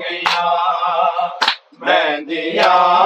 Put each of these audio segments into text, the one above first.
گیا میں دیا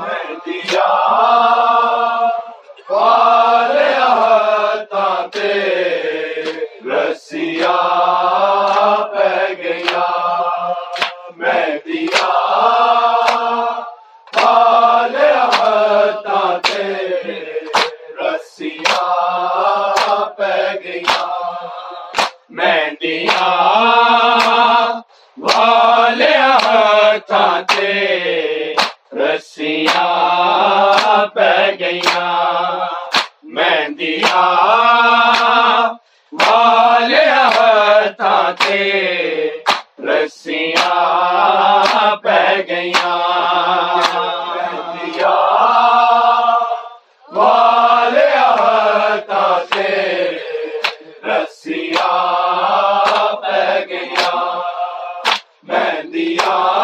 میں دیا۔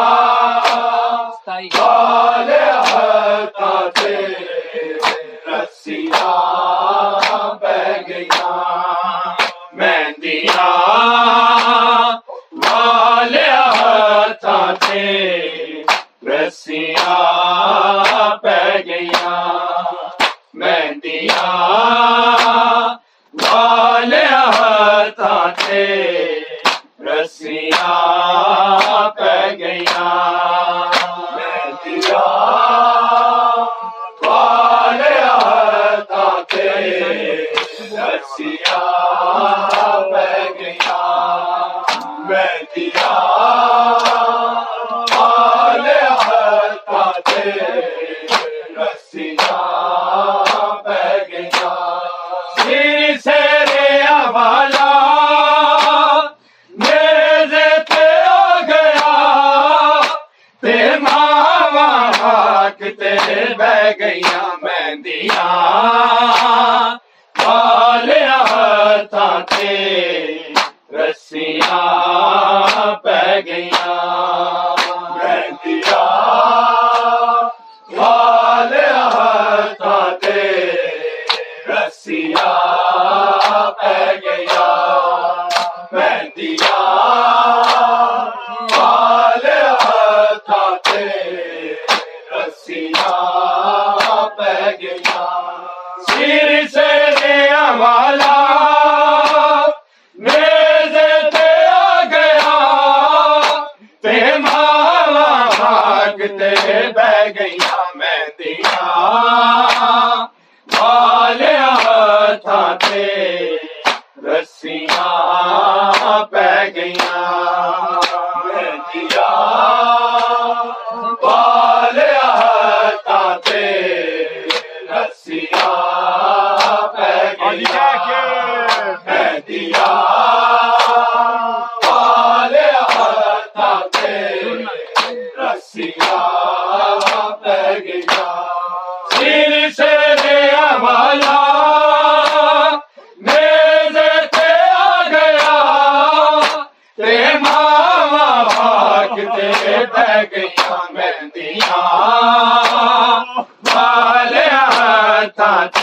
گئی مہندیاں والیا ہاتھاں تے رسیاں پہ گئی رسیاں پہ گئیاں۔ مہندیاں دیا بالیا تھا تے رسیاں پہ گئیاں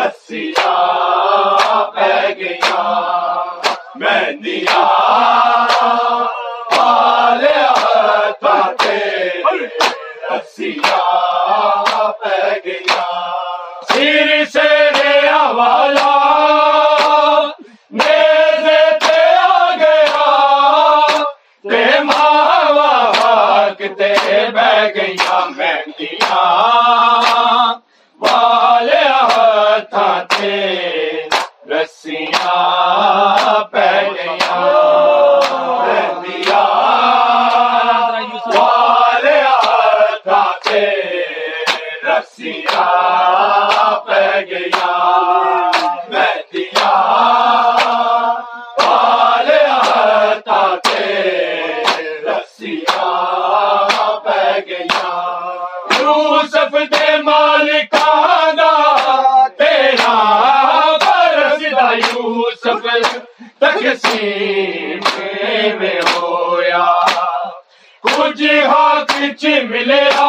رسیا پہ گیا میں دیا رسیا یوسف دے مالکانا تیرا برسدا یوسف تقسیم میں ہویا۔ کچھ ہاتھ چ ملیا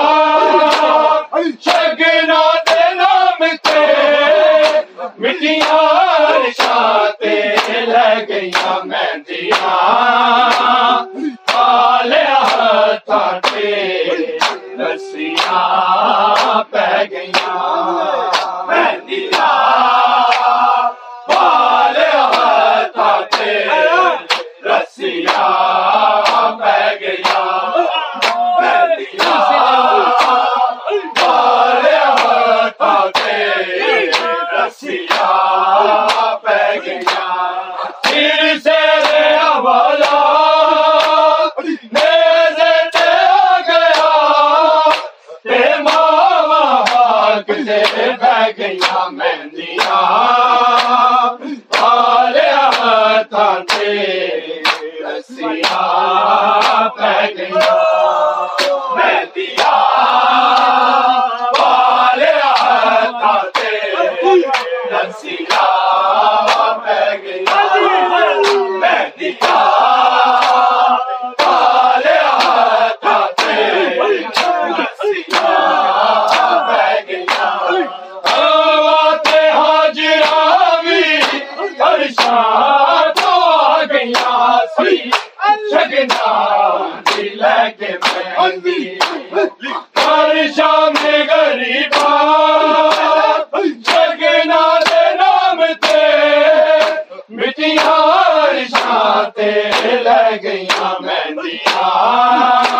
گئیاں گیا میں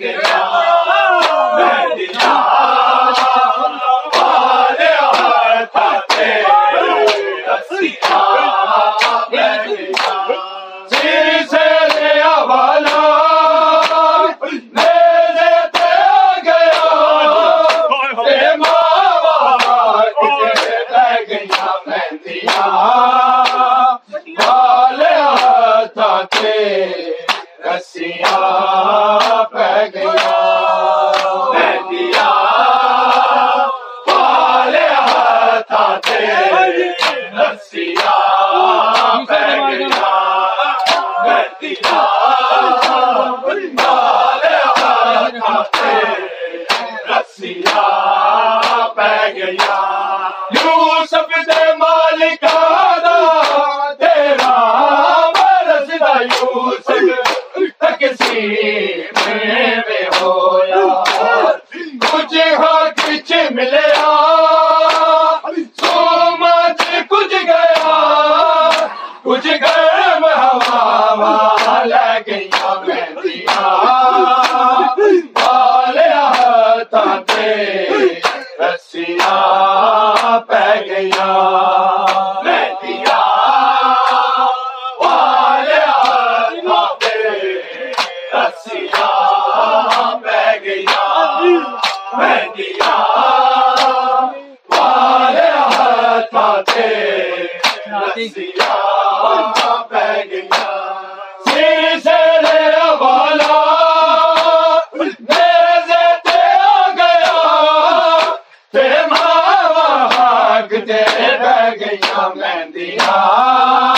پہ ماوا کتے مہندیاں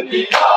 مہندیاں